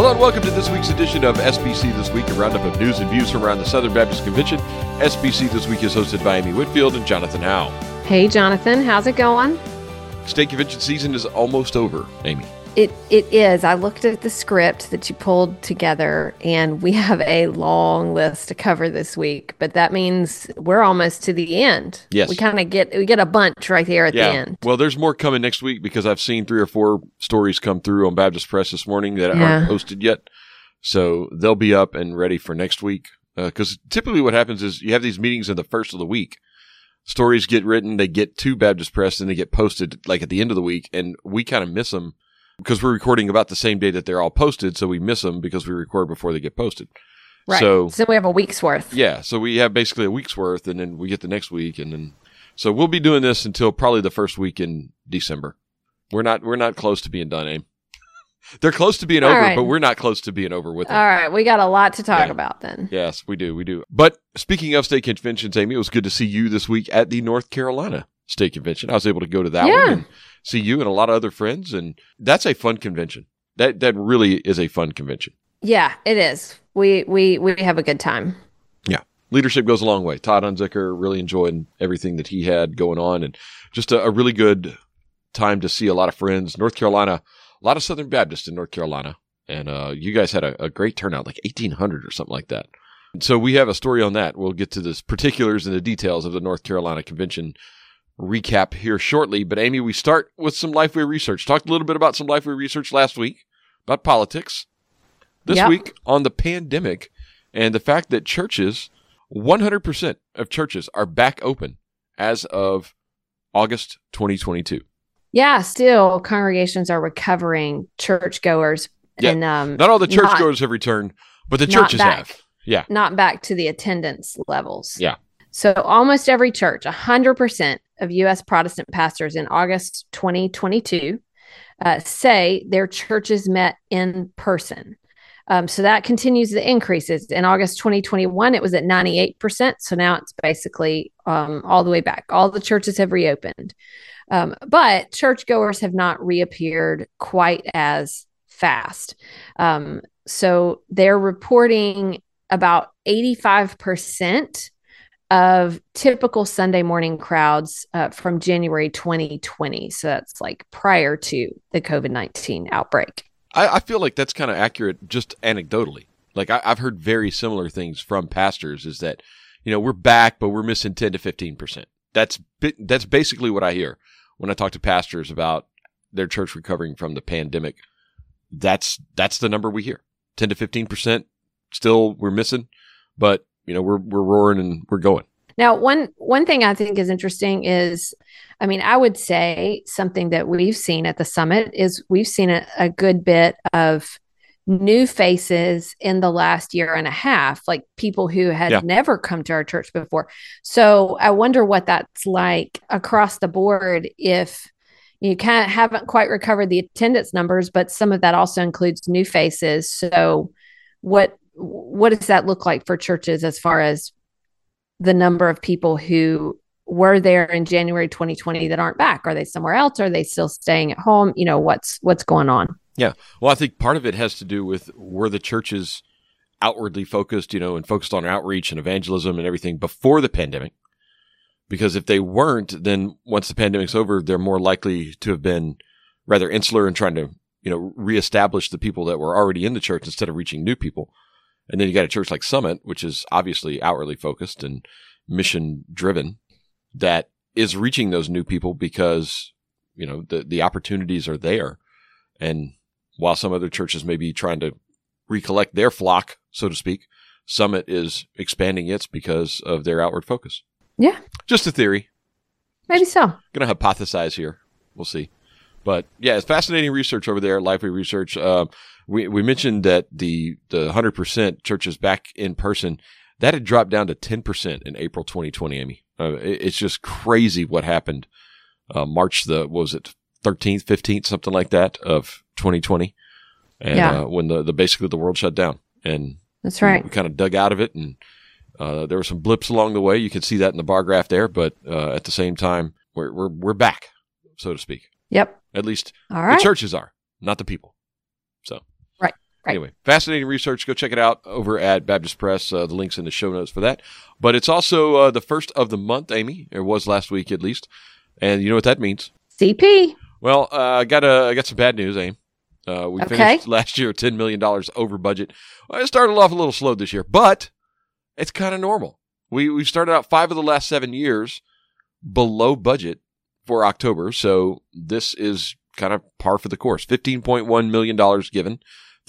Hello and welcome to this week's edition of SBC This Week, a roundup of news and views from around the Southern Baptist Convention. SBC This Week is hosted by Amy Whitfield and Jonathan Howe. Hey, Jonathan, how's it going? State convention season is almost over, Amy. It it is. I looked at the script that you pulled together, and we have a long list to cover this week. But that means we're almost to the end. Yes. we kind of get we get a bunch right there at the end. Well, there's more coming next week because I've seen three or four stories come through on Baptist Press this morning that Yeah. aren't posted yet. So they'll be up and ready for next week. Uh, because typically what happens is you have these meetings in the first of the week. Stories get written, they get to Baptist Press, and they get posted like at the end of the week. And we kind of miss them because we're recording about the same day that they're all posted. So we miss them because we record before they get posted. Right. So So, we have a week's worth. yeah, so we have basically a week's worth, and then we get the next week, and then so we'll be doing this until probably the first week in December. We're not we're not close to being done, Amy. They're close to being All over, right. but we're not close to being over with them. All right, we got a lot to talk Yeah. about then. yes, we do, we do. But speaking of state conventions, Amy, it was good to see you this week at the North Carolina State Convention. I was able to go to that Yeah. one and see you and a lot of other friends, and that's a fun convention. That that really is a fun convention. Yeah, it is. We we we have a good time. Yeah, leadership goes a long way. Todd Unzicker really enjoying everything that he had going on, and just a, a really good time to see a lot of friends. North Carolina, a lot of Southern Baptists in North Carolina, and uh, you guys had a, a great turnout, like eighteen hundred or something like that. So we have a story on that. We'll get to the particulars and the details of the North Carolina convention recap here shortly. But Amy, we start with some Lifeway research. Talked a little bit about some Lifeway research last week about politics. This Yep. week on the pandemic and the fact that churches 100% of churches are back open as of August 2022. Yeah, still congregations are recovering churchgoers Yeah. and um Not all the Not- churchgoers have returned, but the churches back. have. Yeah. not back to the attendance levels. Yeah. So almost every church, 100% of U.S. Protestant pastors in August 2022 uh, say their churches met in person. Um, so that continues the increases. In August 2021, it was at 98%. So now it's basically um, all the way back. All the churches have reopened. Um, but churchgoers have not reappeared quite as fast. Um, so they're reporting about 85% of typical Sunday morning crowds uh, from January 2020. So that's like prior to the COVID 19 outbreak. I, I feel like that's kind of accurate just anecdotally. Like I, I've heard very similar things from pastors is that, you know, we're back, but we're missing 10 to 15%. That's, that's basically what I hear when I talk to pastors about their church recovering from the pandemic. That's, that's the number we hear. 10 to 15% still we're missing, but you know, we're, we're roaring and we're going. Now, one one thing I think is interesting is, I mean, I would say something that we've seen at the summit is we've seen a, a good bit of new faces in the last year and a half, like people who had Yeah. never come to our church before. So I wonder what that's like across the board if you can't haven't quite recovered the attendance numbers, but some of that also includes new faces. So what what does that look like for churches as far as the number of people who were there in January 2020 that aren't back? Are they somewhere else? Are they still staying at home? You know, what's what's going on? Yeah. Well, I think part of it has to do with were the churches outwardly focused, you know, and focused on outreach and evangelism and everything before the pandemic. Because if they weren't, then once the pandemic's over, they're more likely to have been rather insular and trying to, you know, reestablish the people that were already in the church instead of reaching new people. And then you got a church like Summit, which is obviously outwardly focused and mission driven, that is reaching those new people because, you know, the, the opportunities are there. And while some other churches may be trying to recollect their flock, so to speak, Summit is expanding its because of their outward focus. Yeah. Just a theory. Maybe so. Going to hypothesize here. We'll see. But yeah, it's fascinating research over there, Lifeway research. Uh, we, we mentioned that the, the 100% churches back in person, that had dropped down to 10% in April 2020, Amy. Uh, it- it's just crazy what happened. Uh, March the, what was it 13th, 15th, something like that of 2020. And, Yeah. uh, when the, the, basically the world shut down and That's right. we kind of dug out of it, and uh, there were some blips along the way. You can see that in the bar graph there, but uh, at the same time, we're we're we're back, so to speak. Yep. At least right. the churches are, not the people. So Right. Anyway, fascinating research. Go check it out over at Baptist Press. Uh, the links in the show notes for that. But it's also uh, the first of the month, Amy. It was last week at least. And you know what that means? CP. Well, uh, I got a, I got some bad news, Amy. Uh, we Okay. finished last year $10 million over budget. Well, it started off a little slow this year, but it's kind of normal. We, we've started out five of the last seven years below budget for October. So this is kind of par for the course. $15.1 million given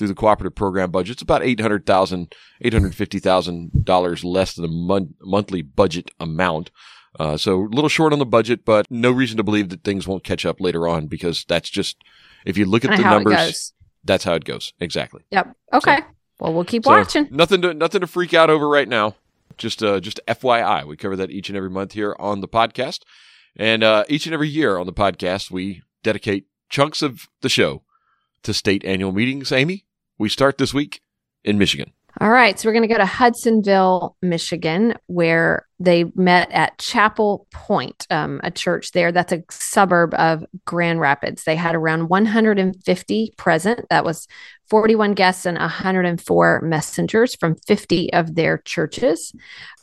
through the cooperative program budget. It's about $800,000, $850,000 less than the mon- monthly budget amount. Uh, so a little short on the budget, but no reason to believe that things won't catch up later on because that's just, if you look at the numbers, that's how it goes. Exactly. Yep. Okay. well, we'll keep So, watching. Nothing to nothing to freak out over right now. Just uh, just FYI, we cover that each and every month here on the podcast, and uh, each and every year on the podcast, we dedicate chunks of the show to state annual meetings. Amy, we start this week in Michigan. All right. So we're going to go to Hudsonville, Michigan, where they met at Chapel Point, um, a church there. That's a suburb of Grand Rapids. They had around 150 present. That was 41 guests and 104 messengers from 50 of their churches.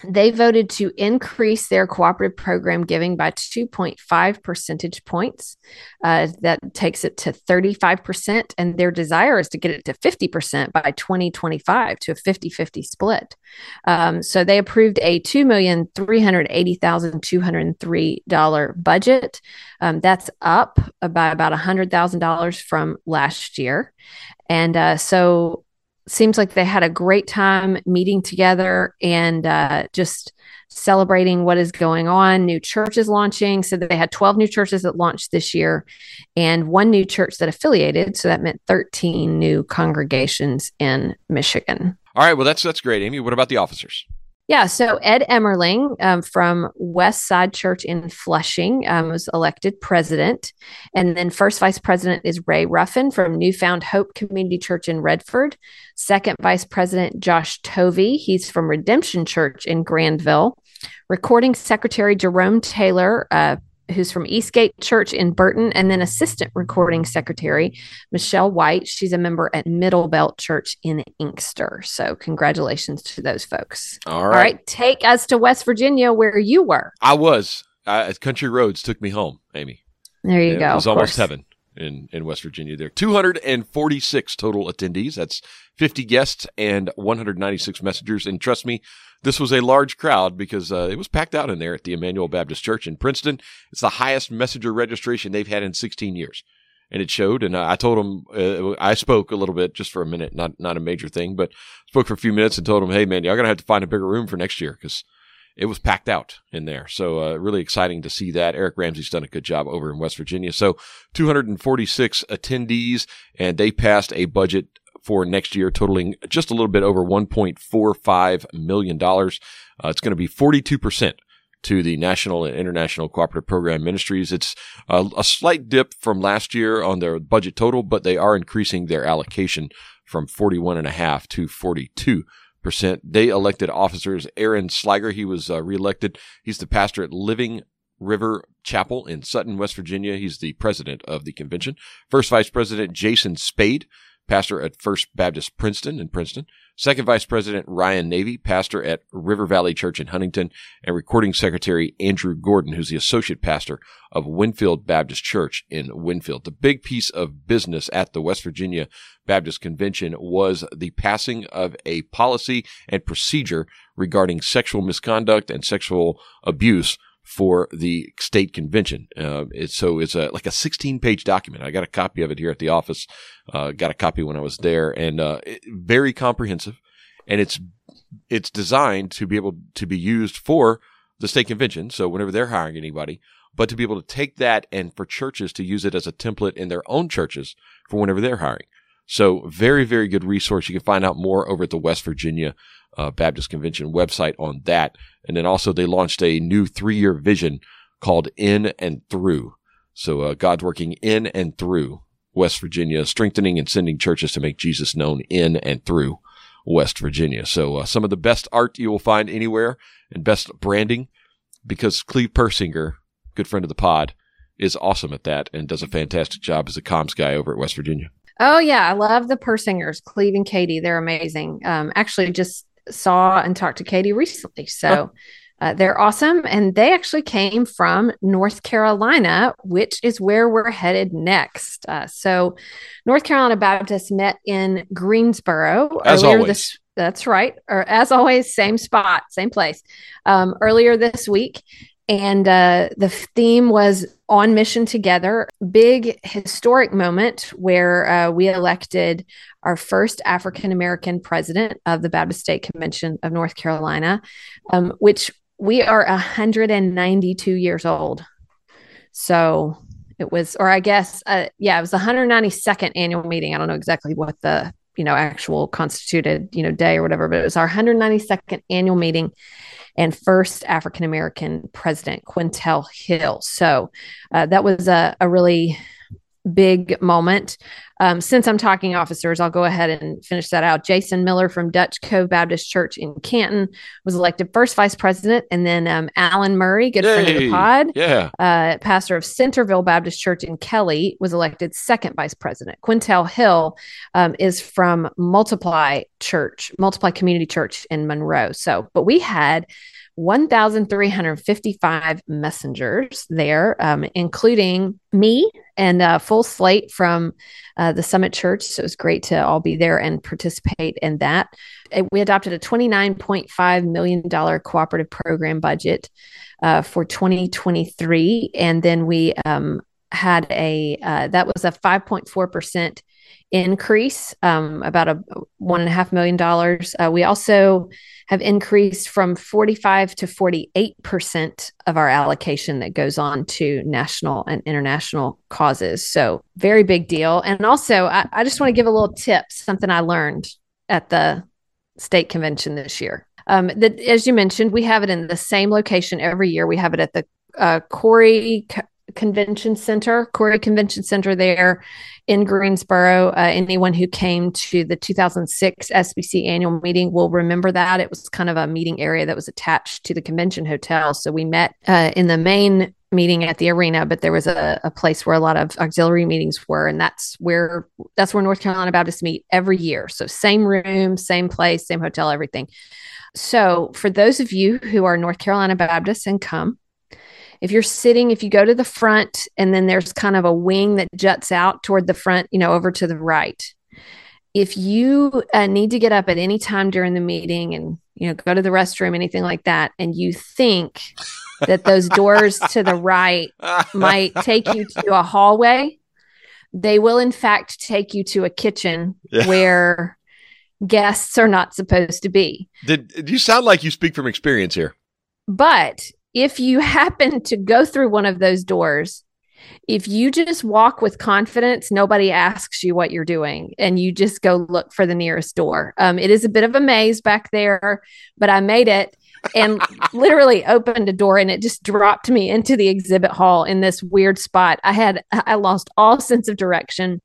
They voted to increase their cooperative program giving by 2.5 percentage points. Uh, that takes it to 35%. And their desire is to get it to 50% by 2025 to a 50 50 split. Um, so they approved a $2,380,203 budget. Um, that's up by about $100,000 from last year. And uh, so seems like they had a great time meeting together and uh, just celebrating what is going on. New churches launching. So they had 12 new churches that launched this year and one new church that affiliated. So that meant 13 new congregations in Michigan. All right, well that's that's great, Amy. What about the officers? Yeah, so Ed Emmerling um, from West Side Church in Flushing um, was elected president. And then first vice president is Ray Ruffin from Newfound Hope Community Church in Redford. Second vice president, Josh Tovey. He's from Redemption Church in Grandville. Recording secretary, Jerome Taylor, uh, who's from Eastgate Church in Burton. And then assistant recording secretary, Michelle White. She's a member at Middle Belt Church in Inkster. So congratulations to those folks. All All right, right, take us to West Virginia where you were. I was uh, Country Roads took me home, Amy. There you go. It was almost course. heaven in, in West Virginia there. 246 total attendees. That's 50 guests and 196 messengers. And trust me, this was a large crowd because uh, it was packed out in there at the Emmanuel Baptist Church in Princeton. It's the highest messenger registration they've had in 16 years. And it showed. And I told them, uh, I spoke a little bit just for a minute, not, not a major thing, but spoke for a few minutes and told them, hey, man, y'all going to have to find a bigger room for next year because it was packed out in there. So uh, really exciting to see that. Eric Ramsey's done a good job over in West Virginia. So 246 attendees, and they passed a budget for next year totaling just a little bit over 1.45 million dollars. Uh, it's going to be 42 percent to the national and international cooperative program ministries. It's a, a slight dip from last year on their budget total, but they are increasing their allocation from 41 and a half to 42 percent. They elected officers. Aaron Slager. he was uh, reelected. He's the pastor at Living River Chapel in Sutton, West Virginia. He's the president of the convention. First Vice President Jason Spade, pastor at First Baptist Princeton in Princeton. Second Vice President Ryan Navy, pastor at River Valley Church in Huntington, and Recording Secretary Andrew Gordon, who's the associate pastor of Winfield Baptist Church in Winfield. The big piece of business at the West Virginia Baptist Convention was the passing of a policy and procedure regarding sexual misconduct and sexual abuse for the state convention. Uh, it's, so it's a, like a 16 page document. I got a copy of it here at the office. Uh, got a copy when I was there and, uh, it, very comprehensive and it's, it's designed to be able to be used for the state convention. So whenever they're hiring anybody, but to be able to take that and for churches to use it as a template in their own churches for whenever they're hiring. So very, very good resource. You can find out more over at the West Virginia uh, Baptist Convention website on that. And then also they launched a new three year vision called In and Through. So uh, God's working in and through West Virginia, strengthening and sending churches to make Jesus known in and through West Virginia. So uh, some of the best art you will find anywhere and best branding because Cleve Persinger, good friend of the pod, is awesome at that and does a fantastic job as a comms guy over at West Virginia. Oh yeah, I love the Persingers, Cleve and Katie. They're amazing. Um, actually, just saw and talked to Katie recently, so uh, they're awesome. And they actually came from North Carolina, which is where we're headed next. Uh, so, North Carolina Baptist met in Greensboro As always. this. That's right. Or as always, same spot, same place. Um, earlier this week, and uh, the theme was on mission together. Big historic moment where uh, we elected our first African American president of the Baptist State Convention of North Carolina, um, which we are 192 years old. So it was, or I guess, uh, yeah, it was the 192nd annual meeting. I don't know exactly what the you know actual constituted you know day or whatever, but it was our 192nd annual meeting and first African American president, Quintel Hill. So uh, that was a, a really big moment. Um, since I'm talking officers, I'll go ahead and finish that out. Jason Miller from Dutch Cove Baptist Church in Canton was elected first vice president, and then um, Alan Murray, good friend of the pod, Yeah. uh, pastor of Centerville Baptist Church in Kelly, was elected second vice president. Quintel Hill um, is from Multiply Church, Multiply Community Church in Monroe. So, but we had 1,355 messengers there, um, including me and a full slate from uh, the Summit Church. So it was great to all be there and participate in that. We adopted a $29.5 million cooperative program budget uh, for 2023. And then we um, had a, uh, that was a 5.4% increase, um, about a one and a half million dollars. Uh, we also have increased from 45 to 48% of our allocation that goes on to national and international causes. So, very big deal. And also, I, I just want to give a little tip something I learned at the state convention this year. Um, that, as you mentioned, we have it in the same location every year. We have it at the uh, Koury Convention Center, Koury Convention Center there in Greensboro. Uh, anyone who came to the 2006 SBC annual meeting will remember that. It was kind of a meeting area that was attached to the convention hotel. So we met uh, in the main meeting at the arena, but there was a, a place where a lot of auxiliary meetings were, and that's where that's where North Carolina Baptists meet every year. So same room, same place, same hotel, everything. So for those of you who are North Carolina Baptists and come, if you're sitting, if you go to the front and then there's kind of a wing that juts out toward the front, you know, over to the right. If you uh, need to get up at any time during the meeting and, you know, go to the restroom, anything like that, and you think that those doors to the right might take you to a hallway, they will in fact take you to a kitchen Yeah. where guests are not supposed to be. Did, did you sound like you speak from experience here? But if you happen to go through one of those doors, if you just walk with confidence, nobody asks you what you're doing, and you just go look for the nearest door. Um, it is a bit of a maze back there, but I made it and literally opened a door, and it just dropped me into the exhibit hall in this weird spot. I had I lost all sense of direction,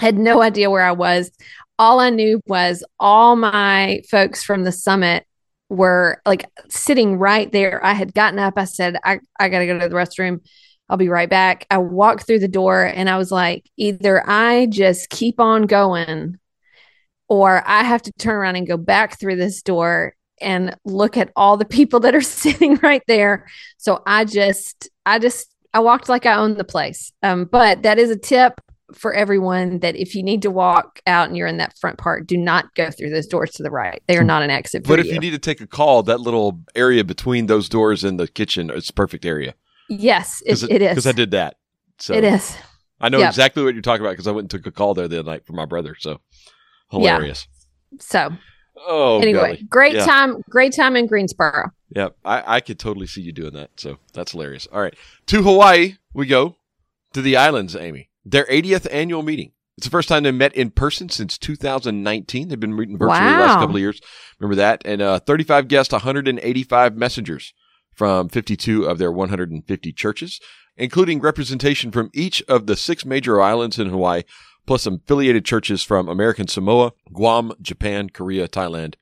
had no idea where I was. All I knew was all my folks from the summit were like sitting right there. I had gotten up. I said, I, I got to go to the restroom. I'll be right back. I walked through the door and I was like, either I just keep on going or I have to turn around and go back through this door and look at all the people that are sitting right there. So I just, I just, I walked like I owned the place. Um, but that is a tip for everyone that if you need to walk out and you're in that front part, do not go through those doors to the right. They are not an exit But if you. you need to take a call, that little area between those doors and the kitchen, it's a perfect area. yes, it, it Because. I did that. So It is. I know Yep. exactly what you're talking about because I went and took a call there the other night for my brother. So hilarious. So Oh, anyway, golly. great Yeah. time, great time in Greensboro. Yep. I, I could totally see you doing that. So that's hilarious. All right. To Hawaii, we go to the islands, Amy. Their 80th annual meeting. It's the first time they met in person since 2019. They've been meeting virtually the last couple of years. Remember that? And uh, 35 guests, 185 messengers from 52 of their 150 churches, including representation from each of the six major islands in Hawaii, plus some affiliated churches from American Samoa, Guam, Japan, Korea, Thailand,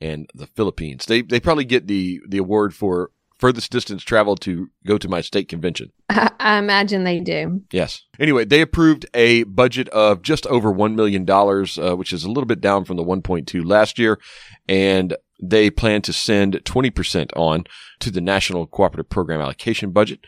and the Philippines. They they probably get the the award for furthest distance traveled to go to my state convention. I, I imagine they do. Yes. Anyway, they approved a budget of just over $1 million, uh, which is a little bit down from the 1.2 last year. And they plan to send 20% on to the National Cooperative Program allocation budget.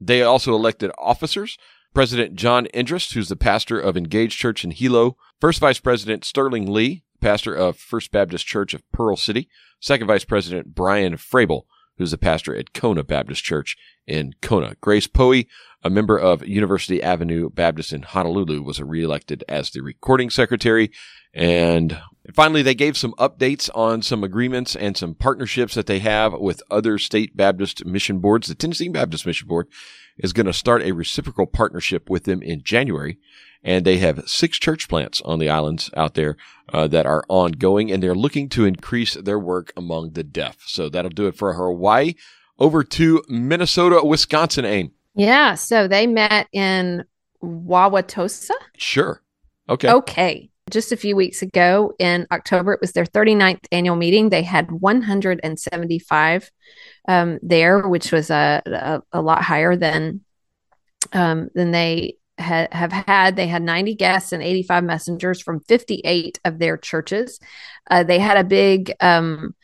They also elected officers. President John Endress, who's the pastor of Engaged Church in Hilo. First Vice President Sterling Lee, pastor of First Baptist Church of Pearl City. Second Vice President Brian Frabel, who's the pastor at Kona Baptist Church in Kona. Grace Poe, a member of University Avenue Baptist in Honolulu, was reelected as the recording secretary. And finally, they gave some updates on some agreements and some partnerships that they have with other state Baptist mission boards. The Tennessee Baptist Mission Board is going to start a reciprocal partnership with them in January. And they have six church plants on the islands out there uh, that are ongoing, and they're looking to increase their work among the deaf. So that'll do it for Hawaii. Over to Minnesota, Wisconsin, Amy. Yeah. So they met in Wauwatosa. Sure. Okay. Okay. Just a few weeks ago in October, it was their 39th annual meeting. They had 175 um, there, which was a, a, a lot higher than um, than they ha- have had. They had 90 guests and 85 messengers from 58 of their churches. Uh, they had a big um,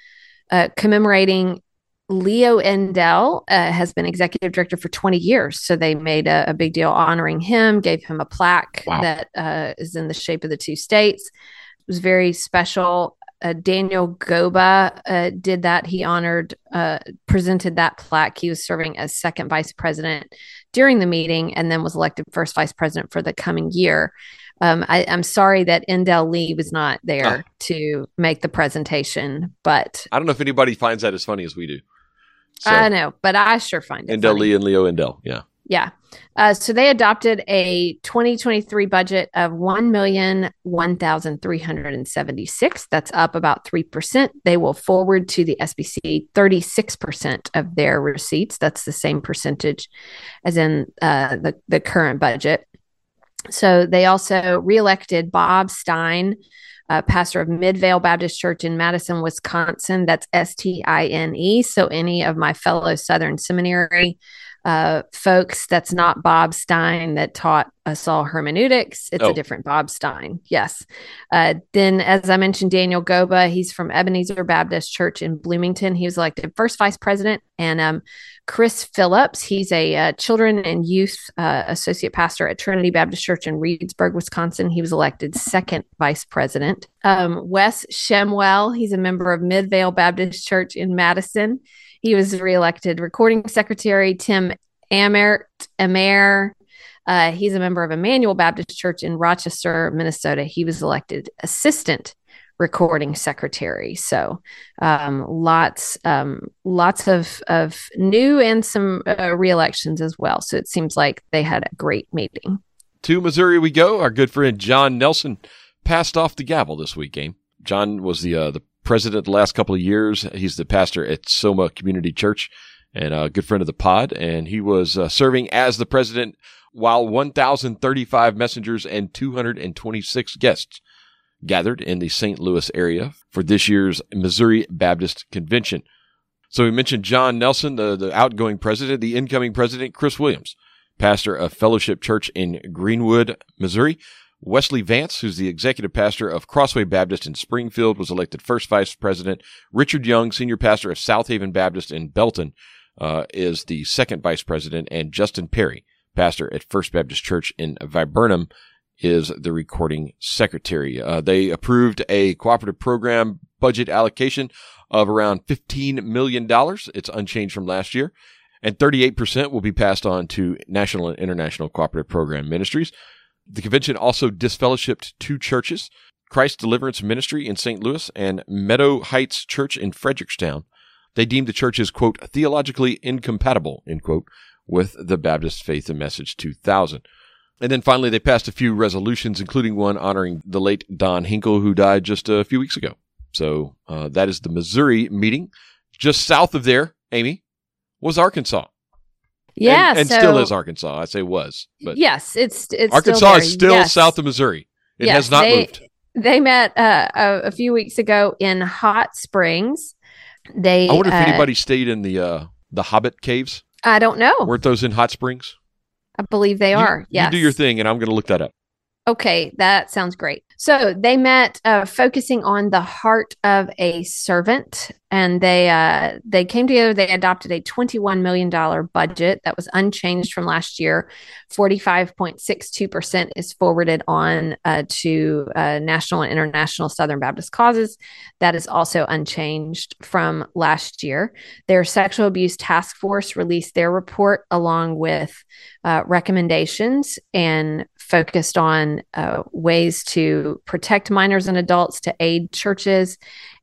uh, commemorating Leo Endel uh, has been executive director for 20 years. So they made a, a big deal honoring him, gave him a plaque Wow. that uh, is in the shape of the two states. It was very special. Uh, Daniel Goba uh, did that. He honored, uh, presented that plaque. He was serving as second vice president during the meeting and then was elected first vice president for the coming year. Um, I, I'm sorry that Endel Lee was not there to make the presentation, but I don't know if anybody finds that as funny as we do. So, I know, but I sure find it Endel funny. Lee and Leo Endel. Yeah. Yeah. Uh, so they adopted a 2023 budget of one million one thousand three hundred and seventy six. That's up about three percent. They will forward to the SBC 36 percent of their receipts. That's the same percentage as in uh, the the current budget. So they also reelected Bob Stein, uh, pastor of Midvale Baptist Church in Madison, Wisconsin. That's S T I N E. So any of my fellow Southern Seminary uh, folks, that's not Bob Stein that taught us all hermeneutics. It's Oh. a different Bob Stein. Yes. Uh, then, as I mentioned, Daniel Goba, he's from Ebenezer Baptist Church in Bloomington. He was elected first vice president. And um, Chris Phillips, he's a uh, children and youth uh, associate pastor at Trinity Baptist Church in Reedsburg, Wisconsin. He was elected second vice president. Um, Wes Shemwell, he's a member of Midvale Baptist Church in Madison. He was reelected recording secretary. Tim Amert, Amer, uh, he's a member of Emmanuel Baptist Church in Rochester, Minnesota. He was elected assistant recording secretary. So um, lots, um, lots of of new and some uh, reelections as well. So it seems like they had a great meeting. To Missouri we go. Our good friend John Nelson passed off the gavel this week. Game. John was the uh, the president the last couple of years. He's the pastor at Soma Community Church and a good friend of the pod. And he was uh, serving as the president while 1,035 messengers and 226 guests gathered in the St. Louis area for this year's Missouri Baptist Convention. So we mentioned John Nelson, the, the outgoing president, the incoming president, Chris Williams, pastor of Fellowship Church in Greenwood, Missouri. Wesley Vance, who's the executive pastor of Crossway Baptist in Springfield, was elected first vice president. Richard Young, senior pastor of South Haven Baptist in Belton, uh, is the second vice president. And Justin Perry, pastor at First Baptist Church in Viburnum, is the recording secretary. Uh, they approved a cooperative program budget allocation of around $15 million. It's unchanged from last year. And 38% will be passed on to national and international cooperative program ministries. The convention also disfellowshipped two churches, Christ Deliverance Ministry in St. Louis and Meadow Heights Church in Frederickstown. They deemed the churches, quote, theologically incompatible, end quote, with the Baptist Faith and Message 2000. And then finally, they passed a few resolutions, including one honoring the late Don Hinkle, who died just a few weeks ago. So uh, that is the Missouri meeting. Just south of there, Amy, was Arkansas. Yeah, and, and so, still is Arkansas. I say was, but yes, it's it's Arkansas still is still Yes. south of Missouri. It Yes, has not they- moved. They met uh, a, a few weeks ago in Hot Springs. They I wonder if uh, anybody stayed in the uh, the Hobbit caves? I don't know. Weren't those in Hot Springs? I believe they You- are. Yes. You do your thing, and I'm going to look that up. Okay, that sounds great. So they met uh, focusing on the heart of a servant, and they uh, they came together. They adopted a twenty one million dollar budget that was unchanged from last year. Forty five point six two percent is forwarded on uh, to uh, national and international Southern Baptist causes. That is also unchanged from last year. Their sexual abuse task force released their report along with uh, recommendations and focused on uh, ways to protect minors and adults, to aid churches,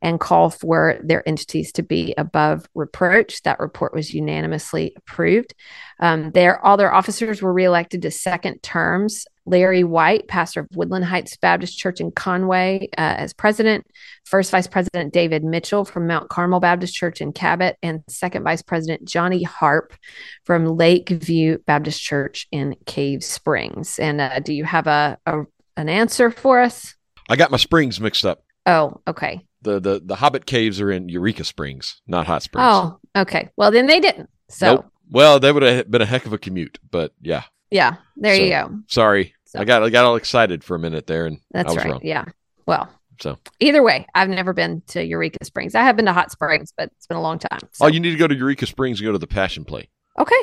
and call for their entities to be above reproach. That report was unanimously approved. Um, their all their officers were reelected to second terms. Larry White, pastor of Woodland Heights Baptist Church in Conway, uh, as president. First Vice President David Mitchell from Mount Carmel Baptist Church in Cabot, and Second Vice President Johnny Harp from Lakeview Baptist Church in Cave Springs. And uh, do you have a, a an answer for us? I got my springs mixed up. Oh, okay. The the the Hobbit caves are in Eureka Springs, not Hot Springs. Oh, okay. Well, then they didn't. So, Nope. Well, that would have been a heck of a commute, but yeah. yeah, there you go. Sorry, So- I got I got all excited for a minute there, and That's I was right. wrong. Yeah. Well, So, either way, I've never been to Eureka Springs. I have been to Hot Springs, but it's been a long time. So. oh, you need to go to Eureka Springs and go to the Passion Play. okay.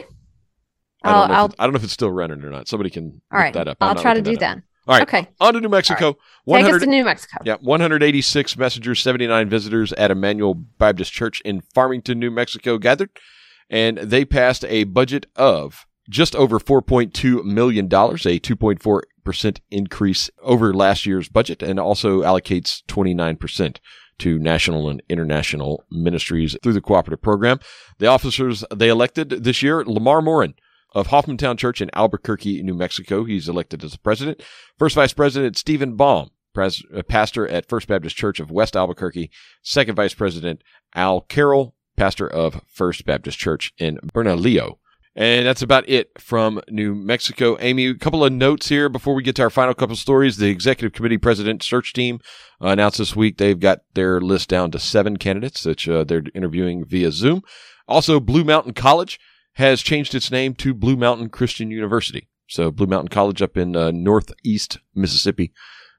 I don't, I'll- know if I'll- I don't know if it's still running or not. Somebody can All look that up. I'm I'll try to do that. All right. Okay. On to New Mexico. Take us to New Mexico. yeah, 186 messengers, 79 visitors at Emmanuel Baptist Church in Farmington, New Mexico gathered, and they passed a budget of just over $4.2 million, a 2.4% increase over last year's budget, and also allocates 29% to national and international ministries through the cooperative program. The officers they elected this year, Lamar Morin of Hoffmantown Church in Albuquerque, New Mexico. He's elected as the president. First Vice President Stephen Baum, pres- uh, pastor at First Baptist Church of West Albuquerque. Second Vice President Al Carroll, pastor of First Baptist Church in Bernalillo. And that's about it from New Mexico. Amy, a couple of notes here before we get to our final couple stories. The executive committee president search team announced this week they've got their list down to seven candidates that uh, they're interviewing via Zoom. Also, Blue Mountain College has changed its name to Blue Mountain Christian University. So, Blue Mountain College up in uh, northeast Mississippi,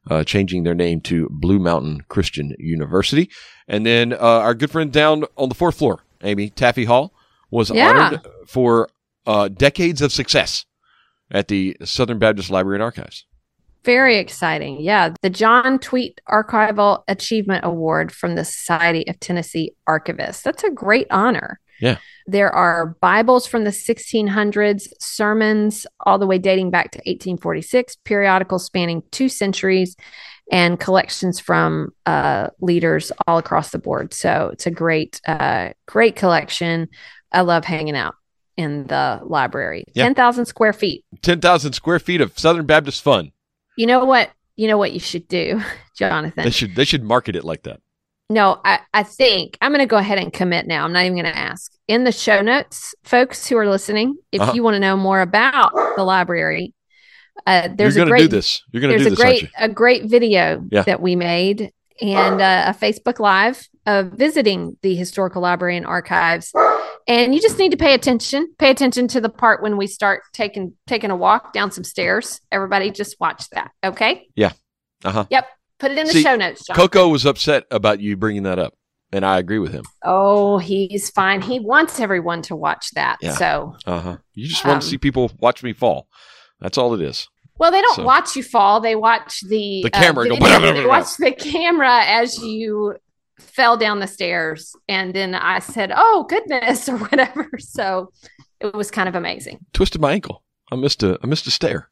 uh, changing their name to Blue Mountain Christian University. And then uh, our good friend down on the fourth floor, Amy Taffey Hall, was Yeah. honored for uh, decades of success at the Southern Baptist Library and Archives. Very exciting. Yeah. The John Tweet Archival Achievement Award from the Society of Tennessee Archivists. That's a great honor. Yeah. There are Bibles from the 1600s, sermons all the way dating back to 1846, periodicals spanning two centuries, and collections from uh, leaders all across the board. So it's a great, uh, great collection. I love hanging out in the library. Yeah. 10,000 square feet. 10,000 square feet of Southern Baptist fun. You know what? You know what you should do, Jonathan? They should they should market it like that. No, I, I think I'm going to go ahead and commit now. I'm not even going to ask. In the show notes, folks who are listening, if Uh-huh. you want to know more about the library, uh, there's You're a great do this. You're going to do a this, aren't great a great video Yeah. that we made and uh, a Facebook Live of visiting the historical library and archives. And you just need to pay attention. Pay attention to the part when we start taking taking a walk down some stairs. Everybody, just watch that. Okay. Yeah. Uh-huh. Yep. Put it in the See, show notes. Coco was upset about you bringing that up, and I agree with him. Oh, he's fine. He wants everyone to watch that. Yeah. So, Uh huh. You just want Um, to see people watch me fall. That's all it is. well, they don't So- watch you fall. They watch the The camera go, video. blah, blah, blah, they watch the camera as you fell down the stairs, and then I said, "Oh goodness," or whatever. So it was kind of amazing. Twisted my ankle. I missed a I missed a stair.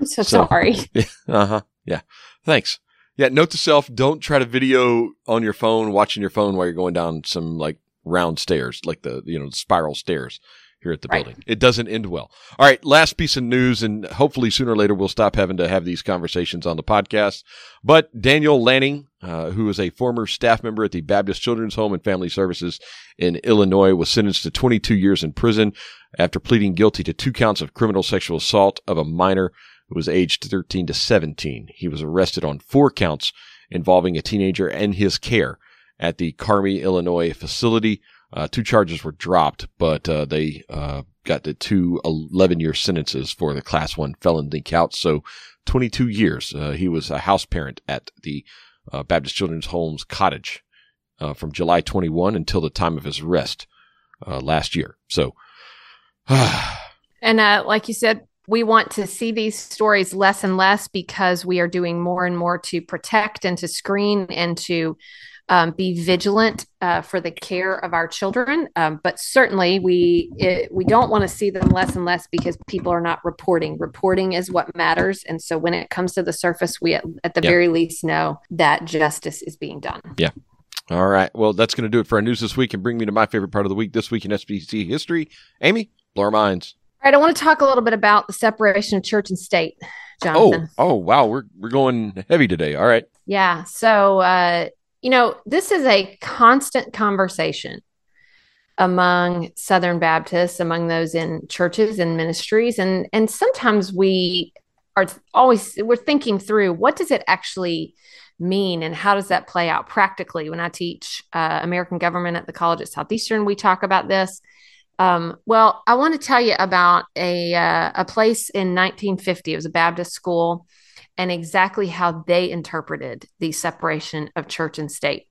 I'm so, So- sorry. Uh huh. Yeah. Thanks. Yeah. Note to self: don't try to video on your phone, watching your phone while you're going down some like round stairs, like the you know spiral stairs here at the Right. building. It doesn't end well. All right. Last piece of news, and hopefully sooner or later we'll stop having to have these conversations on the podcast. But Daniel Lanning, uh, who is a former staff member at the Baptist Children's Home and Family Services in Illinois, was sentenced to 22 years in prison after pleading guilty to two counts of criminal sexual assault of a minor was aged 13 to 17. He was arrested on four counts involving a teenager and his care at the Carmi, Illinois facility. Uh, two charges were dropped, but uh, they uh, got the two 11 year sentences for the class one felony count. So 22 years. Uh, he was a house parent at the uh, Baptist Children's Homes Cottage uh, from July 21 until the time of his arrest last year. So, and like you said, we want to see these stories less and less because we are doing more and more to protect and to screen and to um, be vigilant uh, for the care of our children. Um, but certainly, we it, we don't want to see them less and less because people are not reporting. Reporting is what matters, and so when it comes to the surface, we at, at the yeah. very least know that justice is being done. Yeah. All right. Well, that's going to do it for our news this week and bring me to my favorite part of the week this week in SBC history. Amy, blow our minds. All right, I want to talk a little bit about the separation of church and state, Jonathan. Oh, oh, wow, we're we're going heavy today. All right. Yeah. So, uh, you know, this is a constant conversation among Southern Baptists, among those in churches and ministries, and and sometimes we are always we're thinking through what does it actually mean and how does that play out practically. When I teach uh, American government at the college at Southeastern, we talk about this. Um, well, I want to tell you about a uh, a place in 1950. It was a Baptist school and exactly how they interpreted the separation of church and state.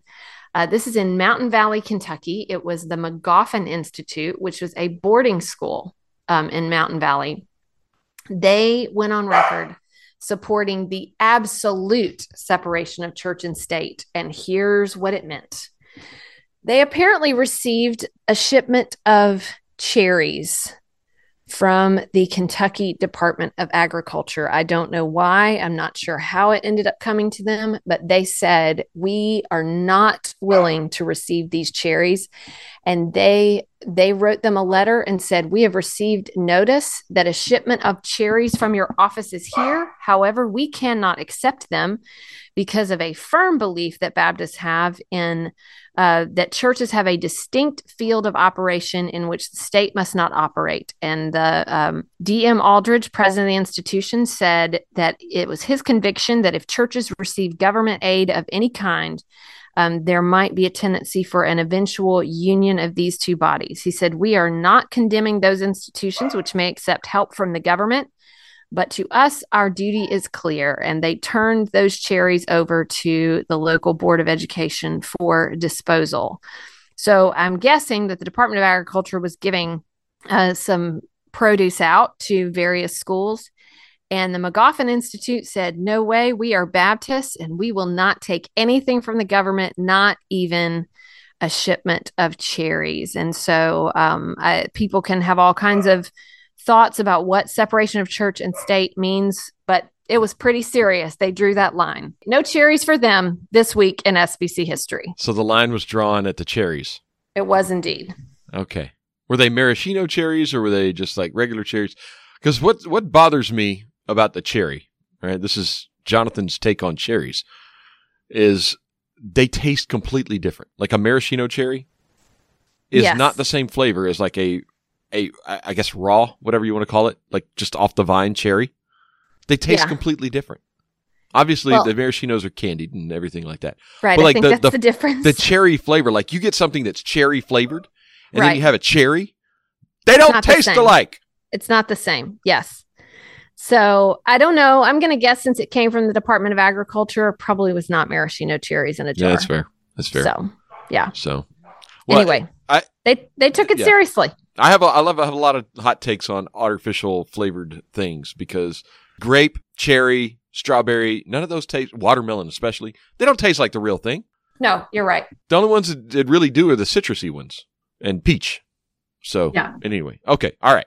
Uh, this is in Mountain Valley, Kentucky. It was the Magoffin Institute, which was a boarding school um, in Mountain Valley. They went on record supporting the absolute separation of church and state. And here's what it meant they apparently received a shipment of cherries from the Kentucky Department of Agriculture. I don't know why. I'm not sure how it ended up coming to them, but they said, We are not willing to receive these cherries. And they they wrote them a letter and said, We have received notice that a shipment of cherries from your office is here. However, we cannot accept them because of a firm belief that Baptists have in uh, that churches have a distinct field of operation in which the state must not operate. And the um, D.M. Aldridge, president of the institution, said that it was his conviction that if churches receive government aid of any kind, um, there might be a tendency for an eventual union of these two bodies. He said, We are not condemning those institutions which may accept help from the government. But to us, our duty is clear. And they turned those cherries over to the local Board of Education for disposal. So I'm guessing that the Department of Agriculture was giving uh, some produce out to various schools. And the Magoffin Institute said, No way, we are Baptists and we will not take anything from the government, not even a shipment of cherries. And so um, I, people can have all kinds of thoughts about what separation of church and state means, but it was pretty serious. They drew that line. No cherries for them this week in SBC history. So the line was drawn at the cherries. It was indeed. Okay. Were they maraschino cherries or were they just like regular cherries? Because what what bothers me about the cherry, right? This is Jonathan's take on cherries, is they taste completely different. Like a maraschino cherry is yes. not the same flavor as like a a I guess raw, whatever you want to call it, like just off the vine cherry. They taste yeah. completely different. Obviously, well, the maraschinos are candied and everything like that. Right. But like I think the, that's the, the, difference. The cherry flavor, like you get something that's cherry flavored, and right. then you have a cherry. They don't taste alike. It's not the same. Yes. So I don't know. I'm going to guess since it came from the Department of Agriculture, probably was not maraschino cherries in a jar. Yeah, that's fair. That's fair. So, yeah. So, well, anyway, I, they they took it yeah. seriously. I have a, I love I have a lot of hot takes on artificial flavored things because grape, cherry, strawberry, none of those taste watermelon especially. They don't taste like the real thing. No, you're right. The only ones that, that really do are the citrusy ones and peach. So yeah. anyway, okay, all right.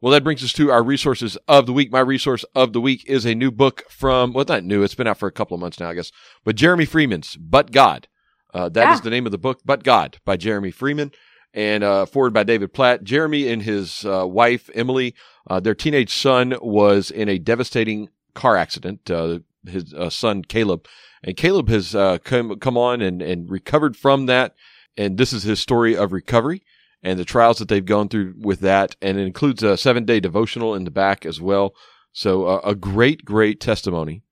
Well, that brings us to our resources of the week. My resource of the week is a new book from, well, not new. It's been out for a couple of months now, I guess. But Jeremy Freeman's But God. Uh, that yeah. is the name of the book, But God by Jeremy Freeman and uh, foreword by David Platt. Jeremy and his uh, wife, Emily, uh, their teenage son was in a devastating car accident. Uh, his uh, son, Caleb. And Caleb has uh, come, come on and, and recovered from that. And this is his story of recovery and the trials that they've gone through with that. And it includes a seven day devotional in the back as well. So a great, great testimony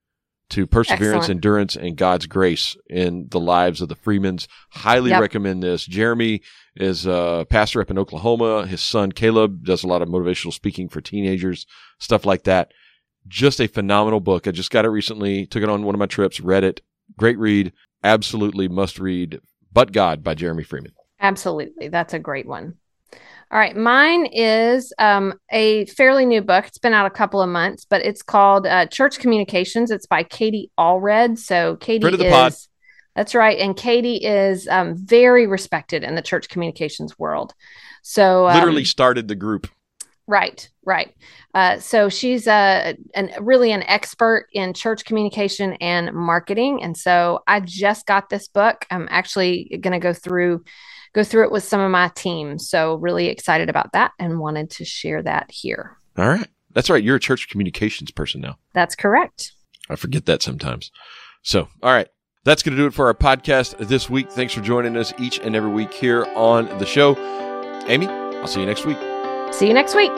to perseverance, Excellent. endurance, and God's grace in the lives of the Freemans. Highly Yep. recommend this. Jeremy is a pastor up in Oklahoma. His son Caleb does a lot of motivational speaking for teenagers, stuff like that. Just a phenomenal book. I just got it recently, took it on one of my trips, read it. Great read. Absolutely must read. But God by Jeremy Freeman. Absolutely. That's a great one. All right. Mine is um, a fairly new book. It's been out a couple of months, but it's called uh, Church Communications. It's by Katie Allred. So, Katie Friend of the is. pod. That's right. And Katie is um, very respected in the church communications world. So, um, Literally started the group. Right, right. Uh, so she's a an, really an expert in church communication and marketing, and so I just got this book. I'm actually going to go through go through it with some of my team. So really excited about that, and wanted to share that here. All right. That's right. You're a church communications person now. That's correct. I forget that sometimes. So, all right. That's going to do it for our podcast this week. Thanks for joining us each and every week here on the show. Amy, I'll see you next week. See you next week.